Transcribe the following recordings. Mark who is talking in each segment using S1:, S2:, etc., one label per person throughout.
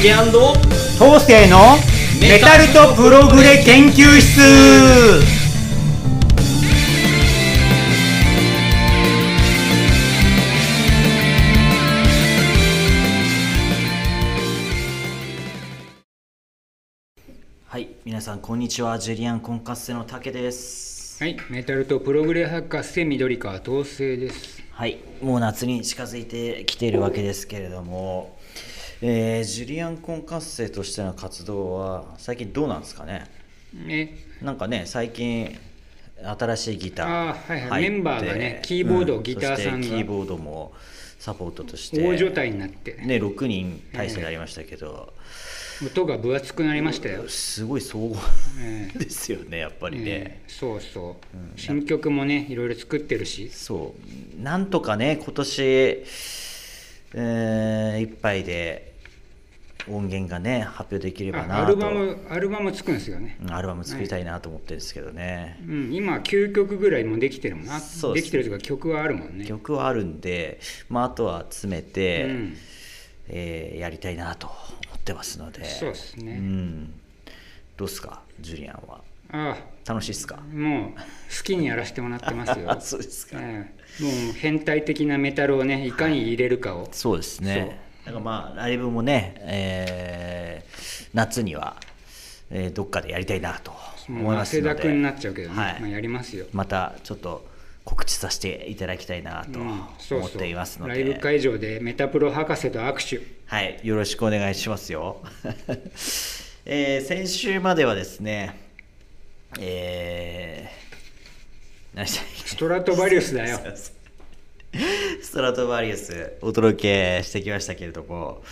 S1: 竹
S2: 東勢のメタルとプログレ研究室。
S1: はい皆さんこんにちは。ジュリアンコンカッセの竹です。
S3: はい、メタルとプログレ博士緑川統制です。
S1: はいもう夏に近づいてきているわけですけれども、えージュリアンコンカッセとしての活動は最近どうなんですかね？
S3: え、
S1: なんかね最近新しいギター
S3: はいはい。メンバーがねキーボード
S1: うん。
S3: ギターさん
S1: キーボードもサポートとして
S3: 大所帯になって、
S1: ね6人体制になりましたけど、
S3: 音が分厚くなりましたよ。
S1: すごい総合
S3: ええ。
S1: ですよねやっぱりね、
S3: ええ。そうそう、新曲もねいろいろ作ってるし、
S1: そう。なんとかね今年、えーいっぱいで音源がね発表できればな
S3: アルバムアルバム作るんですよね。
S1: うんアルバム作りたいなと思ってるんですけどね、
S3: うん、今9曲ぐらいもできてるもんな、
S1: そうです
S3: できてるというか曲はあるもんね。
S1: 曲はあるんで、まあ、あとは詰めて、
S3: うん。
S1: えーやりたいなと思ってますので。
S3: そうですね。
S1: ん、どうっすかジュリアンは？
S3: あ
S1: 楽しいっすか？
S3: あもう好きにやらせてもらってますよ。
S1: そうですか、
S3: ええ。もう変態的なメタルをねいかに入れるかを、
S1: そうですねだからまあライブもね、えー夏には、えーどっかでやりたいなと思いますので。
S3: 汗だくになっちゃうけどね、
S1: はい。
S3: まあ、やりますよ。
S1: またちょっと告知させていただきたいなと
S3: うんそう
S1: 思っ
S3: そう
S1: ていますので、
S3: ライブ会場でメタプロ博士と握手。
S1: はい、よろしくお願いしますよ。えー先週まではですね、えー、何でしたっけ？
S3: ストラトバリウスだよ
S1: ストラトバリウスお届けしてきましたけれども、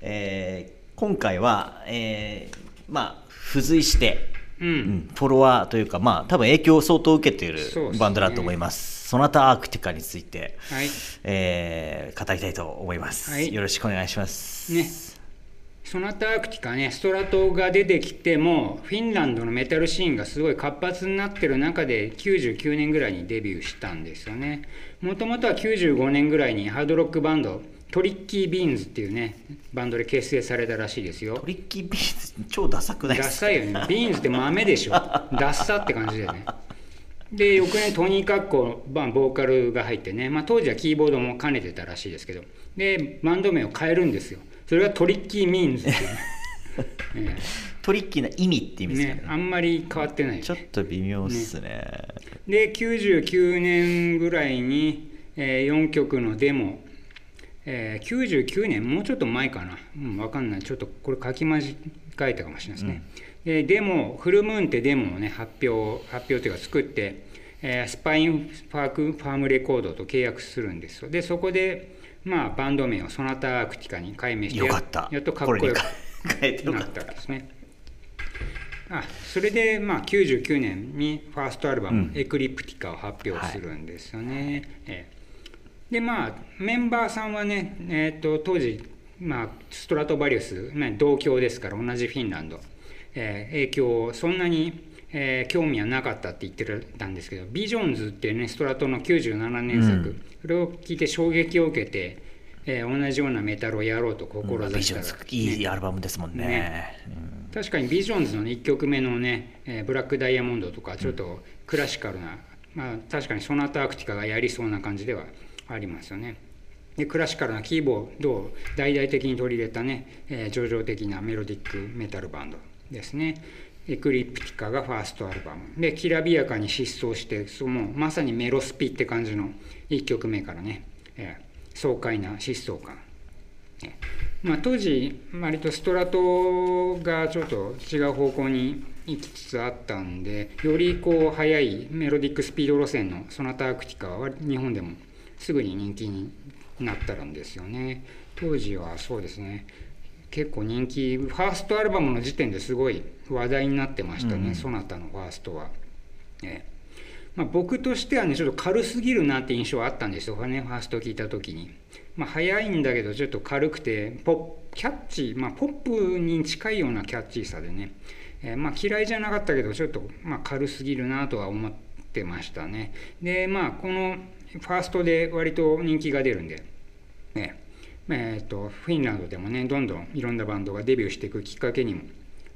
S1: えー今回は、えーまあ付随して、
S3: うん、
S1: うんフォロワーというかまあ多分影響を相当受けているバンドだと思います。ソナタアークティカについて、
S3: はい。
S1: えー語りたいと思います、
S3: はい。
S1: よろしくお願いします。
S3: ねソナタアークティカねストラトが出てきてもフィンランドのメタルシーンがすごい活発になってる中で99年ぐらいにデビューしたんですよねもともとは95年ぐらいにハードロックバンドトリッキー・ビーンズっていうねバンドで結成されたらしいですよ
S1: トリッキービーンズ超ダサくないですか？
S3: ダサいよね。ビーンズって豆でしょ。ダッサって感じだよね。で、翌年トニー・カッコ、まあ、ボーカルが入ってね、まあ、当時はキーボードも兼ねてたらしいですけど、で、バンド名を変えるんですよ。それがトリッキー・ミーンズっていうね。
S1: トリッキーな意味って意味ですかね。
S3: ねあんまり変わってない。よね
S1: ちょっと微妙っすね。
S3: で99年ぐらいに、え4曲のデモ、えー99年もうちょっと前かな、うん、分かんない。ちょっとこれ書き間違えたかもしれないですね、でデモフルムーンってデモをね発表発表というか作って、えースパインパークファームレコードと契約するんですよ。でそこでまあバンド名をソナタアークティカに改名してやっとかっこよくなった。
S1: った
S3: わけですね。あそれで、まあ、99年にファーストアルバム「エクリプティカ」を発表するんですよね。ええ。でまあメンバーさんはね、えー、と当時、まあ、ストラトバリウス、まあ、同郷ですから同じフィンランド、えー影響をそんなに、えー興味はなかったって言ってたんですけどビジョンズっていうねストラトの97年作、
S1: うん。
S3: それを聞いて衝撃を受けて、えー同じようなメタルをやろうと
S1: ビ
S3: 志したら、
S1: ジョンズいいアルバムですもんね。
S3: ね。
S1: うん。
S3: 確かにビジョンズの、ね、1曲目のね、えーブラックダイヤモンドとかちょっとクラシカルな、まあ、確かにソナタアクティカがやりそうな感じではありますよね。でクラシカルなキーボードを大々的に取り入れたね、えー上々的なメロディックメタルバンドですね。エクリプティカがファーストアルバム。できらびやかに疾走してそのまさにメロスピって感じの1曲目からね、えー爽快な疾走感。まあ、当時割とストラトがちょっと違う方向に行きつつあったんでよりこう速いメロディックスピード路線のソナタアクティカは日本でもすぐに人気になったんですよね。当時はそうですね。結構人気ファーストアルバムの時点ですごい話題になってましたね、
S1: うん。
S3: ソナタのファーストは。ええ。まあ、僕としてはねちょっと軽すぎるなって印象はあったんですよねファースト聞いた時に。まあ、早いんだけどちょっと軽くてポッキャッチー、まあ、ポップに近いようなキャッチーさでね、えーまあ、嫌いじゃなかったけどちょっとまあ軽すぎるなとは思ってましたね。でまあこのファーストで割と人気が出るんで、ねえー、とフィンランドでもねどんどんいろんなバンドがデビューしていくきっかけにも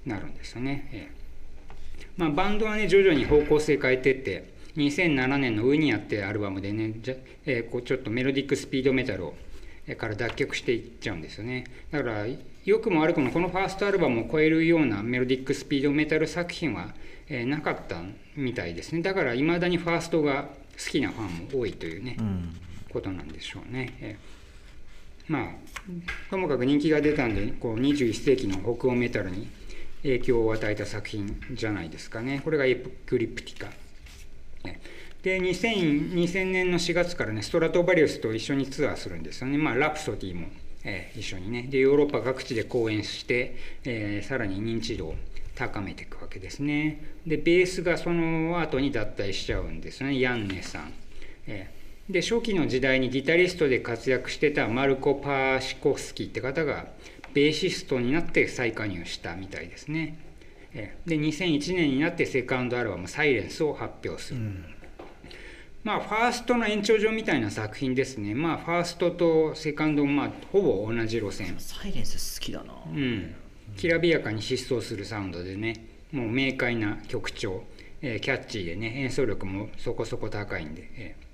S3: なるんですよね。えーまあ、バンドはね徐々に方向性変えてって2007年の「ウニア」ってアルバムでねじゃ、えーこうちょっとメロディックスピードメタルをえーから脱却していっちゃうんですよね。だから良くも悪くもこのファーストアルバムを超えるようなメロディックスピードメタル作品は、えーなかったみたいですね。だからいまだにファーストが好きなファンも多いというね、
S1: うん。
S3: ことなんでしょうね。えーまあともかく人気が出たんでこう21世紀の北欧メタルに影響を与えた作品じゃないですかね。これがエクリプティカ。で 2000, 2000年の4月からねストラトバリウスと一緒にツアーするんですよね、まあ、ラプソディも、えー一緒にね。でヨーロッパ各地で公演して、えーさらに認知度を高めていくわけですね。でベースがその後に脱退しちゃうんですね。ヤンネさん、えーで初期の時代にギタリストで活躍してたマルコ・パーシコフスキーって方がベーシストになって再加入したみたいですね。えーで2001年になってセカンドアルバム「サイレンスを発表する、まあファーストの延長上みたいな作品ですね。まあファーストとセカンドまあほぼ同じ路線。
S1: サイレンス好きだな、
S3: うん、きらびやかに疾走するサウンドでねもう明快な曲調、えーキャッチーでね演奏力もそこそこ高いんで、えー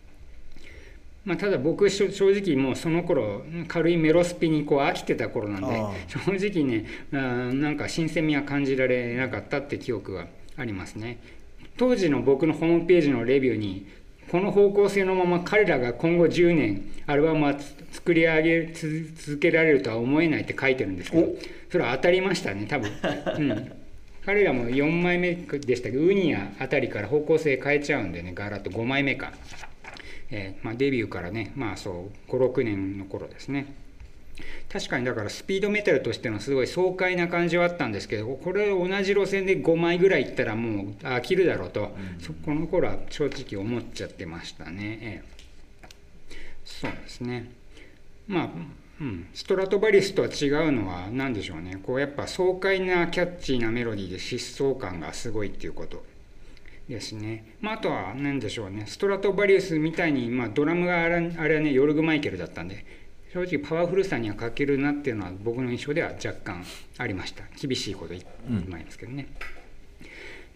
S3: まあ、ただ僕正直もうその頃軽いメロスピにこう飽きてた頃なんで正直ねなんか新鮮味は感じられなかったって記憶はありますね。当時の僕のホームページのレビューにこの方向性のまま彼らが今後10年アルバムはつ作り上げつ続けられるとは思えないって書いてるんですけどそれは当たりましたね多分、うん、彼らも4枚目でしたけ？どウニアあたりから方向性変えちゃうんでねガラッと5枚目か、えーまあ、デビューからねまあそう56年の頃ですね。確かにだからスピードメタルとしてのすごい爽快な感じはあったんですけどこれ同じ路線で5枚ぐらいいったらもう飽きるだろうと、そこの頃は正直思っちゃってましたね、ええ。そうですね。まあ、うん、ストラトバリスとは違うのは何でしょうね。こうやっぱ爽快なキャッチーなメロディーで疾走感がすごいっていうことですね、まあ、あとは何でしょうね。ストラトバリウスみたいに、まあ、ドラムがあれあれはねヨルグ・マイケルだったんで正直パワフルさには欠けるなっていうのは僕の印象では若干ありました。厳しいこと言いますけどね、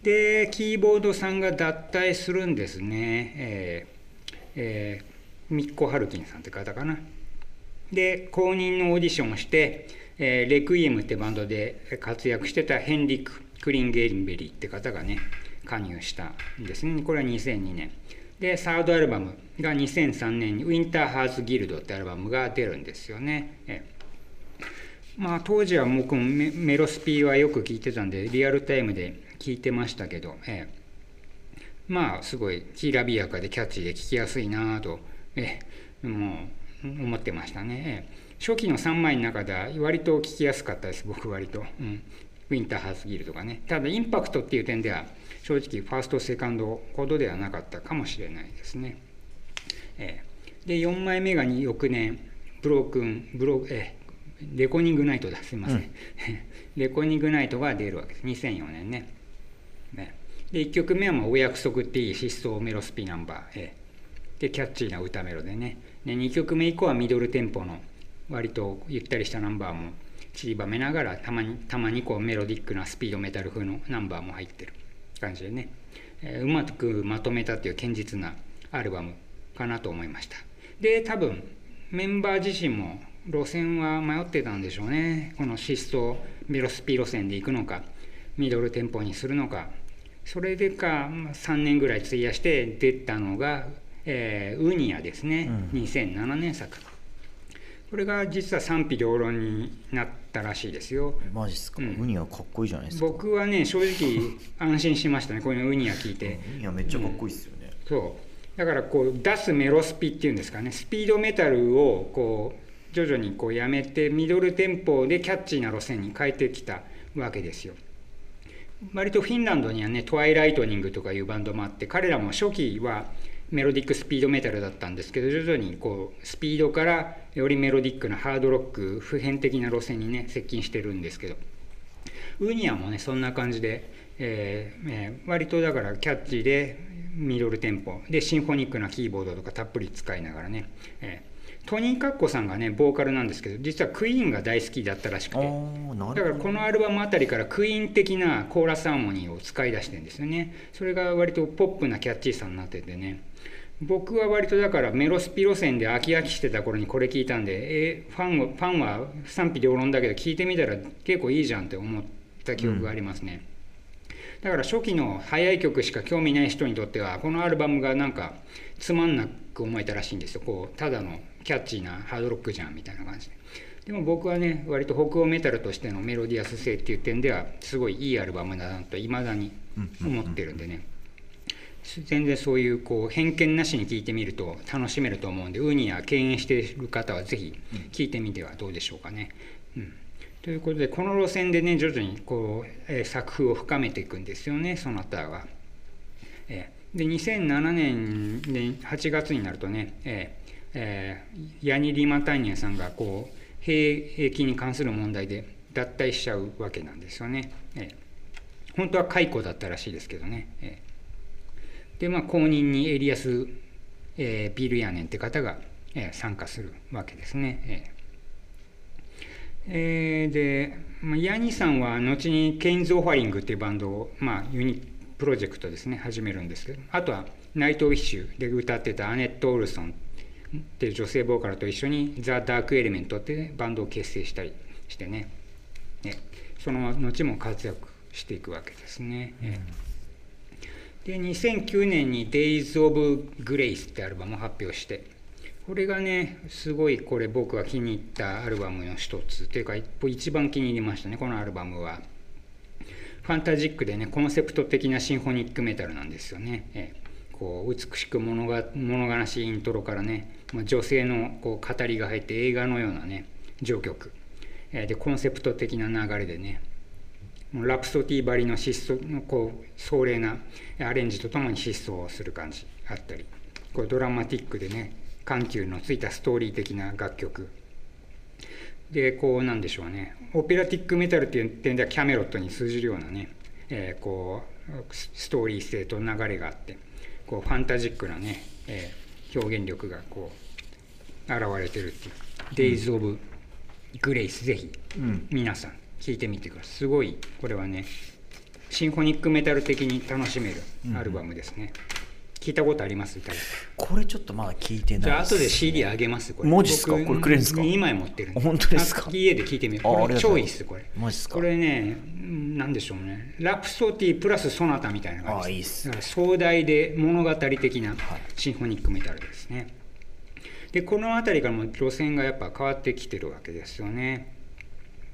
S3: でキーボードさんが脱退するんですね。えーえーミッコ・ハルキンさんって方かな。で公認のオーディションをして、えーレクイエムってバンドで活躍してたヘンリック・クリンゲリンベリーって方がね加入したんですね。これは2002年。でサードアルバムが2003年に「ウィンター・ハーツ・ギルド」ってアルバムが出るんですよね、えまあ当時は僕もメロスピーはよく聞いてたんでリアルタイムで聞いてましたけど、ええ。まあすごいきらびやかでキャッチーで聴きやすいなぁと、えもう思ってましたね、初期の3枚の中では割と聴きやすかったです僕割と、うん、ウィンターハーツギルとかねただインパクトっていう点では正直ファーストセカンドほどではなかったかもしれないですね、ええ。で4枚目がに翌年ブロークンブロええレコーニングナイトだ。すいません、レコーニングナイトが出るわけです。2004年ね。ねで1曲目はもう「お約束」っていい疾走メロスピナンバー、ええ。でキャッチーな歌メロでね。で2曲目以降はミドルテンポの割とゆったりしたナンバーも散りばめながらたまにたまにこうメロディックなスピードメタル風のナンバーも入ってる。感じでね、えーうまくまとめたっていう堅実なアルバムかなと思いました。で多分メンバー自身も路線は迷ってたんでしょうね。この疾走メロスピ路線で行くのかミドルテンポにするのか。それでかまあ3年ぐらい費やして出たのが、えーウニアですね、2007年作これが実は賛否両論になったらしいですよ。
S1: マジっすか、
S3: うん。
S1: ウニはかっこいいじゃないですか。
S3: 僕はね正直安心しましたねこういうのウニア聞いて。
S1: ウニはめっちゃかっこいいっすよね、
S3: そう。だからこう出すメロスピっていうんですかね。スピードメタルをこう徐々にこうやめてミドルテンポでキャッチーな路線に変えてきたわけですよ。割とフィンランドにはねトワイライトニングとかいうバンドもあって彼らも初期はメロディックスピードメタルだったんですけど徐々にこうスピードからよりメロディックなハードロック普遍的な路線にね接近してるんですけど。ウニアもねそんな感じで、えーえー割とだからキャッチーでミドルテンポでシンフォニックなキーボードとかたっぷり使いながらね、えートニー・カッコさんがねボーカルなんですけど実はクイーンが大好きだったらしく
S1: あ
S3: てだからこのアルバムあたりからクイーン的なコーラスハーモニーを使い出してるんですよね。それが割とポップなキャッチーさになっててね僕は割とだからメロスピ路線で飽き飽きしてた頃にこれ聞いたんでえーファンをファンは賛否両論だけど聞いてみたら結構いいじゃんって思った記憶がありますね、だから初期の速い曲しか興味ない人にとってはこのアルバムがなんかつまんなく思えたらしいんですよ。こうただのキャッチーなハードロックじゃんみたいな感じで。でも僕はね割と北欧メタルとしてのメロディアス性っていう点ではすごいいいアルバムだなといまだに思ってるんでね全然そういうこう偏見なしに聞いてみると楽しめると思うんでウニや敬遠している方はぜひ聞いてみてはどうでしょうかね。うんということでこの路線でね徐々にこう、えー作風を深めていくんですよねその他は。えーで2007年で8月になるとね、えーえーヤニ・リマタイニアさんがこう兵役に関する問題で脱退しちゃうわけなんですよね。えー本当は解雇だったらしいですけどね。えーでまあ後任にエリアス、えーヴィルヤネンって方が、えー参加するわけですね。えーえーで、まあ、ヤニさんは後にケインズ・オファリングっていうバンドを、まあ、ユニットプロジェクトですね始めるんですけどあとはナイト・ウィッシュで歌ってたアネット・オルソンっていう女性ボーカルと一緒にザ・ダーク・エレメントってバンドを結成したりしてねねその後も活躍していくわけですね。えーで2009年に「Days of Grace」ってアルバムを発表して。これがねすごいこれ僕が気に入ったアルバムの一つ。というか一番気に入りましたねこのアルバムは。ファンタジックでねコンセプト的なシンフォニックメタルなんですよね、えこう美しく物が物悲しいイントロからねま女性のこう語りが入って映画のようなね序曲、え。でコンセプト的な流れでねラプソディばりの疾走のこう壮麗なアレンジとともに疾走をする感じあったりこうドラマティックでね緩急のついたストーリー的な楽曲。でこうなんでしょうね。オペラティックメタルっていう点ではキャメロットに通じるようなね、えーこうスストーリー性と流れがあってこうファンタジックなね、えー表現力がこう現れてるっていう「Days of Grace」ぜひ
S1: うん。
S3: 皆さん聞いてみてください。すごいこれはねシンフォニックメタル的に楽しめるアルバムですね、聞いたことあります？大
S1: これちょっとまだ聞いてない。
S3: じゃあ後で
S1: す
S3: CD あげますこれ。
S1: マジっすか？
S3: 僕
S1: これくれるんですか
S3: ？2枚持ってるん
S1: 本当ですか？
S3: あ家で聞いてみるこれ超いいっす。これ
S1: マジっすか？
S3: これねうんなんでしょうね。ラプソディプラスソナタみたいな感じ。
S1: あいいっす。
S3: 壮大で物語的なシンフォニックメタルですね。でこの辺りからも路線がやっぱ変わってきてるわけですよね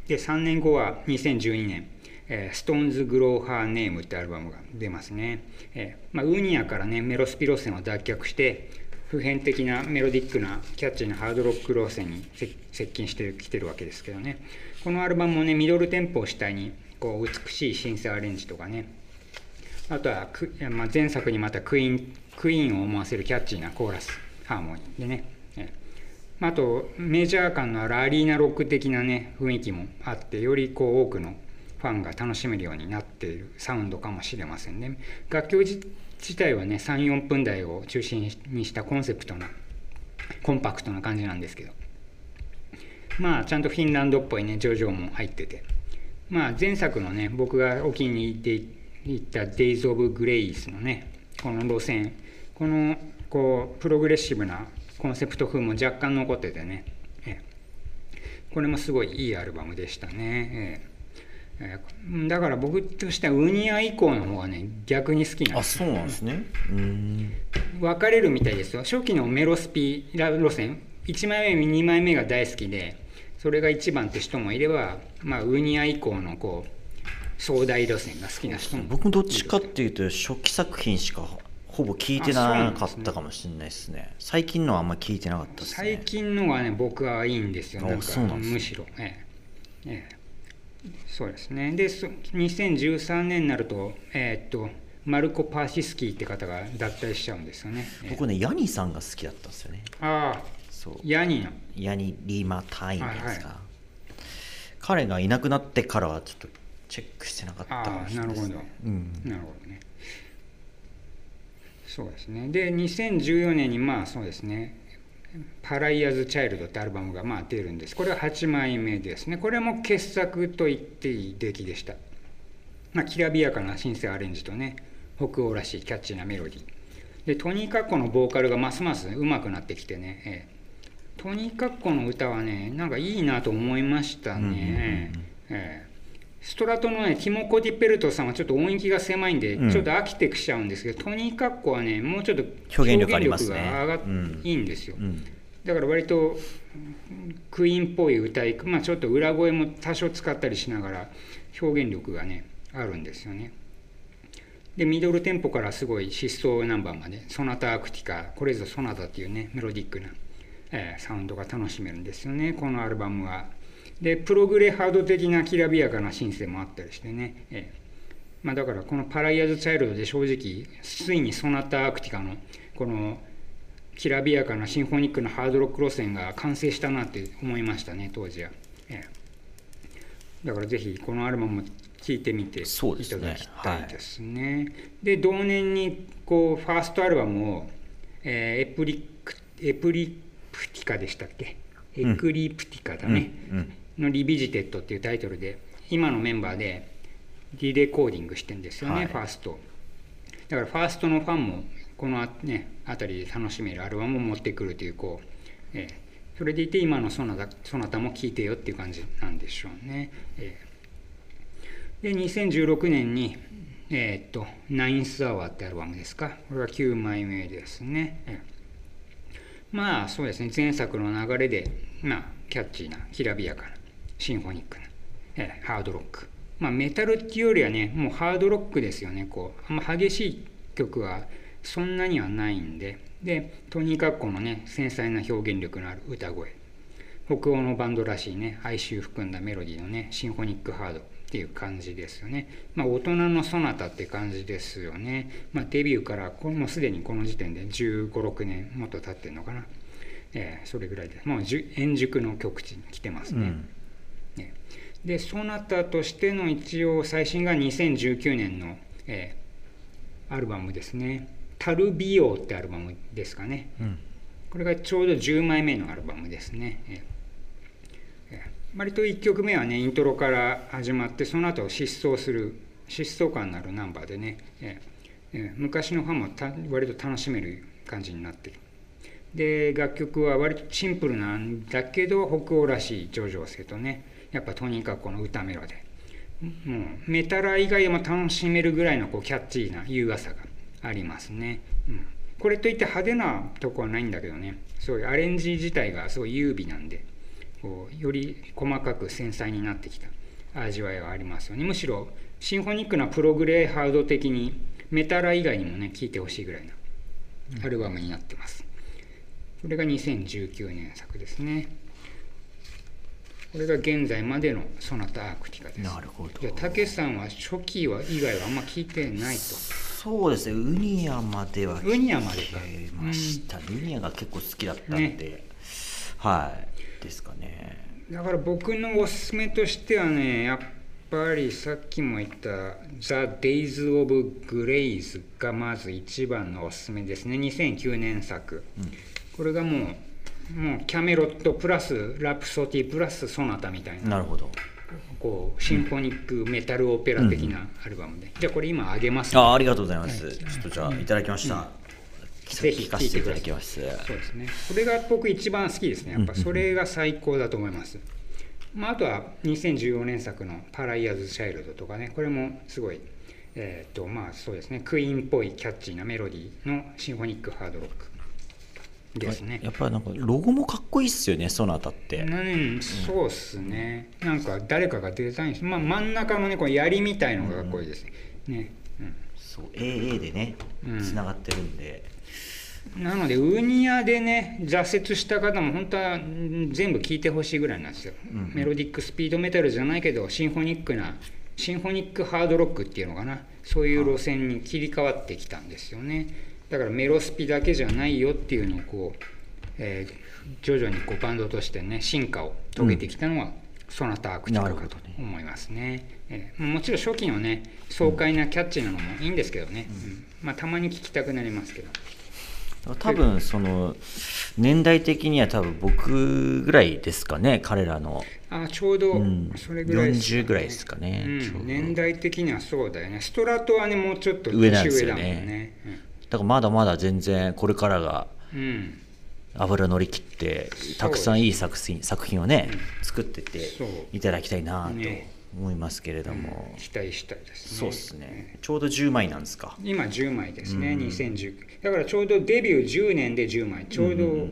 S3: で3年後は2012年「えー、Stone's Grow Her Name」ってアルバムが出ますね、えまあ、ウニアからねメロスピ路線を脱却して普遍的なメロディックなキャッチーなハードロック路線に接近してきてるわけですけどね。このアルバムもねミドルテンポを主体にこう美しいシンセアレンジとかね。あとは、まあ、前作にまたクイーンクイーンを思わせるキャッチーなコーラスハーモニーでね、あ、とメジャー感のあるアリーナロック的なね雰囲気もあってよりこう多くのファンが楽しめるようになっているサウンドかもしれませんね。楽曲自体はね34分台を中心にしたコンセプトなコンパクトな感じなんですけど。まあちゃんとフィンランドっぽいねジョジョも入ってて。まあ前作のね僕がお気に入りでいった「Days of Grace」のねこの路線このこうプログレッシブなコンセプト風も若干残っててね、ええ。これもすごいいいアルバムでしたね、えだから僕としてはウニア以降の方がね逆に好きなんです
S1: あそうなんですね。うん。
S3: 分かれるみたいですよ。初期のメロスピ路線。1枚目2枚目が大好きでそれが一番って人もいれば、まあ、ウニア以降のこう壮大路線が好きな人も
S1: 僕どっちかっていうと初期作品しかほぼ聞いてなかったかもしれないですね。最近のはあんま聞いてなかったです
S3: 最
S1: ね
S3: 近のがね僕はいいんですよ。
S1: ね。
S3: むしろ。ええ。ええ。そうですね。でそ2013年になるとえーっとマルコ・パーシスキーって方が脱退しちゃうんですよね、ええ。
S1: 僕ねヤニさんが好きだったんですよね。
S3: ああ。
S1: そう。
S3: ヤニの。
S1: ヤニ・リーマ・タインですか、
S3: はいは
S1: 彼がいなくなってからはちょっとチェックしてなかったか
S3: ああ
S1: もしれないです
S3: なるほど、
S1: うん。
S3: なるほどねそうですね。で2014年にまあそうですね「パライアーズ・チャイルド」ってアルバムがまあ出るんです。これは8枚目ですね。これも傑作と言っていい出来でした、まあ、きらびやかなシンセアレンジとね北欧らしいキャッチーなメロディー。でトニー・カッコのボーカルがますます上手くなってきてね、えー、トニー・カッコの歌はねなんかいいなと思いましたね、えーストラトのねティモコ・ディペルトさんはちょっと音域が狭いんで、
S1: うん。
S3: ちょっと飽きてきちゃうんですけどトニー・カッコはねもうちょっと
S1: 表現力
S3: が上がっ
S1: うん
S3: いいんですよ、
S1: うん。
S3: だから割とうんクイーンっぽい歌いまあちょっと裏声も多少使ったりしながら表現力がねあるんですよね。でミドルテンポからすごい疾走ナンバーまでソナタアクティカこれぞソナタっていうねメロディックな、えーサウンドが楽しめるんですよね。このアルバムはでプログレハード的なきらびやかなシンセもあったりしてね、えーまあ、だからこのパライアズ・チャイルドで正直ついにソナタアクティカのこのきらびやかなシンフォニックなハードロック路線が完成したなって思いましたね当時は、ええ。だからぜひこのアルバムも聴いてみていただきたいですね。で同年にこうファーストアルバムを、えーエクリプエクリプティカでしたっけ？エクリプティカだね、
S1: うん
S3: の Revisited っていうタイトルで今のメンバーでリレコーディングしてんですよね、
S1: はい。
S3: ファースト。だからファーストのファンもこのあねあたりで楽しめるアルバムを持ってくるというこう、ええ。それでいて今のソナタソナタも聴いてよっていう感じなんでしょうね、ええ。で2016年にえーっと「ナインスアワー」ってアルバムですか。これは9枚目ですね、ええ。まあそうですね。前作の流れでまあキャッチーなきらびやかなシンフォニックな、えーハードロック。まあメタルっていうよりはねもうハードロックですよね。こうあんま激しい曲はそんなにはないんで。でとにかくこのね繊細な表現力のある歌声。北欧のバンドらしいね哀愁含んだメロディーのねシンフォニックハードっていう感じですよね。まあ大人のソナタって感じですよね。まあデビューからこれもすでにこの時点で1 5 6年もっと経ってるのかな。えーそれぐらいでもう円熟の極地に来てますね、
S1: うん。
S3: ねでソナタとしての一応最新が2019年の、えーアルバムですね「タルビオ」ってアルバムですかね
S1: うん
S3: これがちょうど10枚目のアルバムですね。えーえー割と1曲目はねイントロから始まってその後疾走する疾走感のあるナンバーでね、えーえー昔のファンもた割と楽しめる感じになってる。で楽曲は割とシンプルなんだけど北欧らしい上々性とねやっぱとにかくこの歌メロで。もうメタラ以外でも楽しめるぐらいのこうキャッチーな優雅さがありますね、うん、これといって派手なとこはないんだけどね。そういうアレンジ自体がすごい優美なんでこうより細かく繊細になってきた味わいはありますよね。むしろシンフォニックなプログレーハード的にメタラ以外にもね聴いてほしいぐらいなアルバムになってます、これが2019年作ですね。これが現在までのソナタアークティカです。
S1: なるほど。
S3: じゃあたけしさんは初期は以外はあんま聞いてないと。
S1: そうですねウニアまでは
S3: ウニアまで
S1: した、ウニアが結構好きだったんで、はい。ですかね。
S3: だから僕のおすすめとしてはねやっぱりさっきも言った「The Days of Grace」がまず一番のおすすめですね。2009年作、これがもうもうキャメロットプラスラプソディプラスソナタみたいな。
S1: なるほど。
S3: こうシンフォニックメタルオペラ的なアルバムで、じゃあこれ今あげます、
S1: あありがとうございます、ちょっとじゃあいただきました、
S3: ぜひ
S1: 聞かせていただきます。
S3: そうですね。これが僕一番好きですね。やっぱそれが最高だと思います。まあ、あとは2014年作の「パライアーズ・チャイルド」とかね。これもすごいえーっとまあそうですね。クイーンっぽいキャッチーなメロディーのシンフォニックハードロックですね。
S1: やっぱりなんかロゴもかっこいいっすよねソナタって、
S3: うん、そうっすね。なんか誰かがデザインし、まあ真ん中のね、この槍みたいのがかっこいいですね。ね。うん
S1: そう AA でね
S3: うん。
S1: つながってるんで、
S3: なのでウニアでね挫折した方も本当はん全部聞いてほしいぐらいなんですよ、メロディックスピードメタルじゃないけどシンフォニックなシンフォニックハードロックっていうのかな。そういう路線に切り替わってきたんですよねだからメロスピだけじゃないよっていうのをこう、えー徐々にこうバンドとしてね進化を遂げてきたのは、ソナタアクティカかと思いますね。えーもちろん初期のね爽快なキャッチーなのもいいんですけどね、うん。まあ、たまに聞きたくなりますけど。
S1: 多分その年代的には多分僕ぐらいですかね彼らの。
S3: あちょうど
S1: うん。
S3: それぐらいですか
S1: 40ぐらいですかね。
S3: うん。年代的にはそうだよね。ストラトはねもうちょっと
S1: 上なん
S3: 年上だ
S1: ですよね。
S3: もん。ね
S1: だからまだまだ全然これからが
S3: うん、うん
S1: 油乗り切ってたくさんいい作品作品をね作ってっていただきたいなと
S3: ね。
S1: 思いますけれども、
S3: 期待したいですね。
S1: そうですね。ちょうど10枚なんですか。
S3: 今10枚ですね、
S1: うん。
S3: 2019だからちょうどデビュー10年で10枚。ちょうど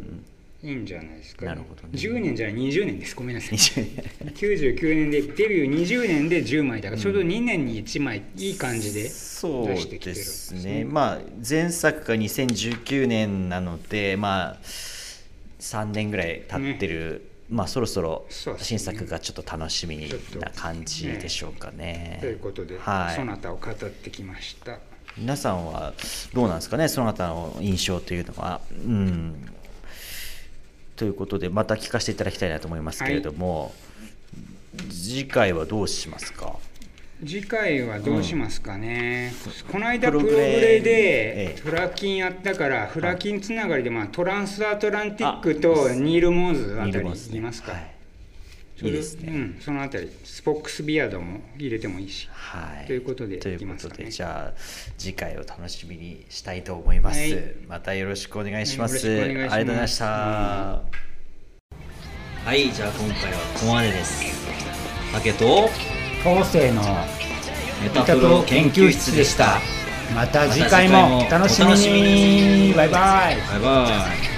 S3: いいんじゃないですか、
S1: なるほどね。
S3: 10年じゃない20年です。ごめんなさい。
S1: 20
S3: 99年。でデビュー20年で10枚。だからちょうど2年に1枚いい感じで
S1: そう
S3: 出してきてるん
S1: で
S3: です
S1: すね。まあ前作が2019年なのでまあ3年ぐらい経ってる、まあそろそろ新作がちょっと楽しみな感じでしょうかね。
S3: ということで、
S1: はい、
S3: そなたを語ってきました。
S1: 皆さんはどうなんですかねそなたの印象というのは。うんということでまた聞かせていただきたいなと思いますけれども、次回はどうしますか？
S3: 次回はどうしますかね、この間
S1: プログレ
S3: レで
S1: ええ。
S3: フラキンやったからフラキンつながりで、まあ、トランスアトランティックとニール・モーズあたりいますか、
S1: はいいいですね。
S3: うん、そのあたりスポックスビアードも入れてもいいし。
S1: はい、
S3: ということで
S1: という
S3: いきますかね。
S1: ことでじゃあ次回を楽しみにしたいと思います、
S3: はい。
S1: また
S3: よろしくお願いします、
S1: ありがとうございました、はいじゃあ今回はここまでです。竹と
S2: 当世の
S1: メ
S2: メタプロ研究室でした。また次回もお楽しみに。バイバイ。
S1: バイバイ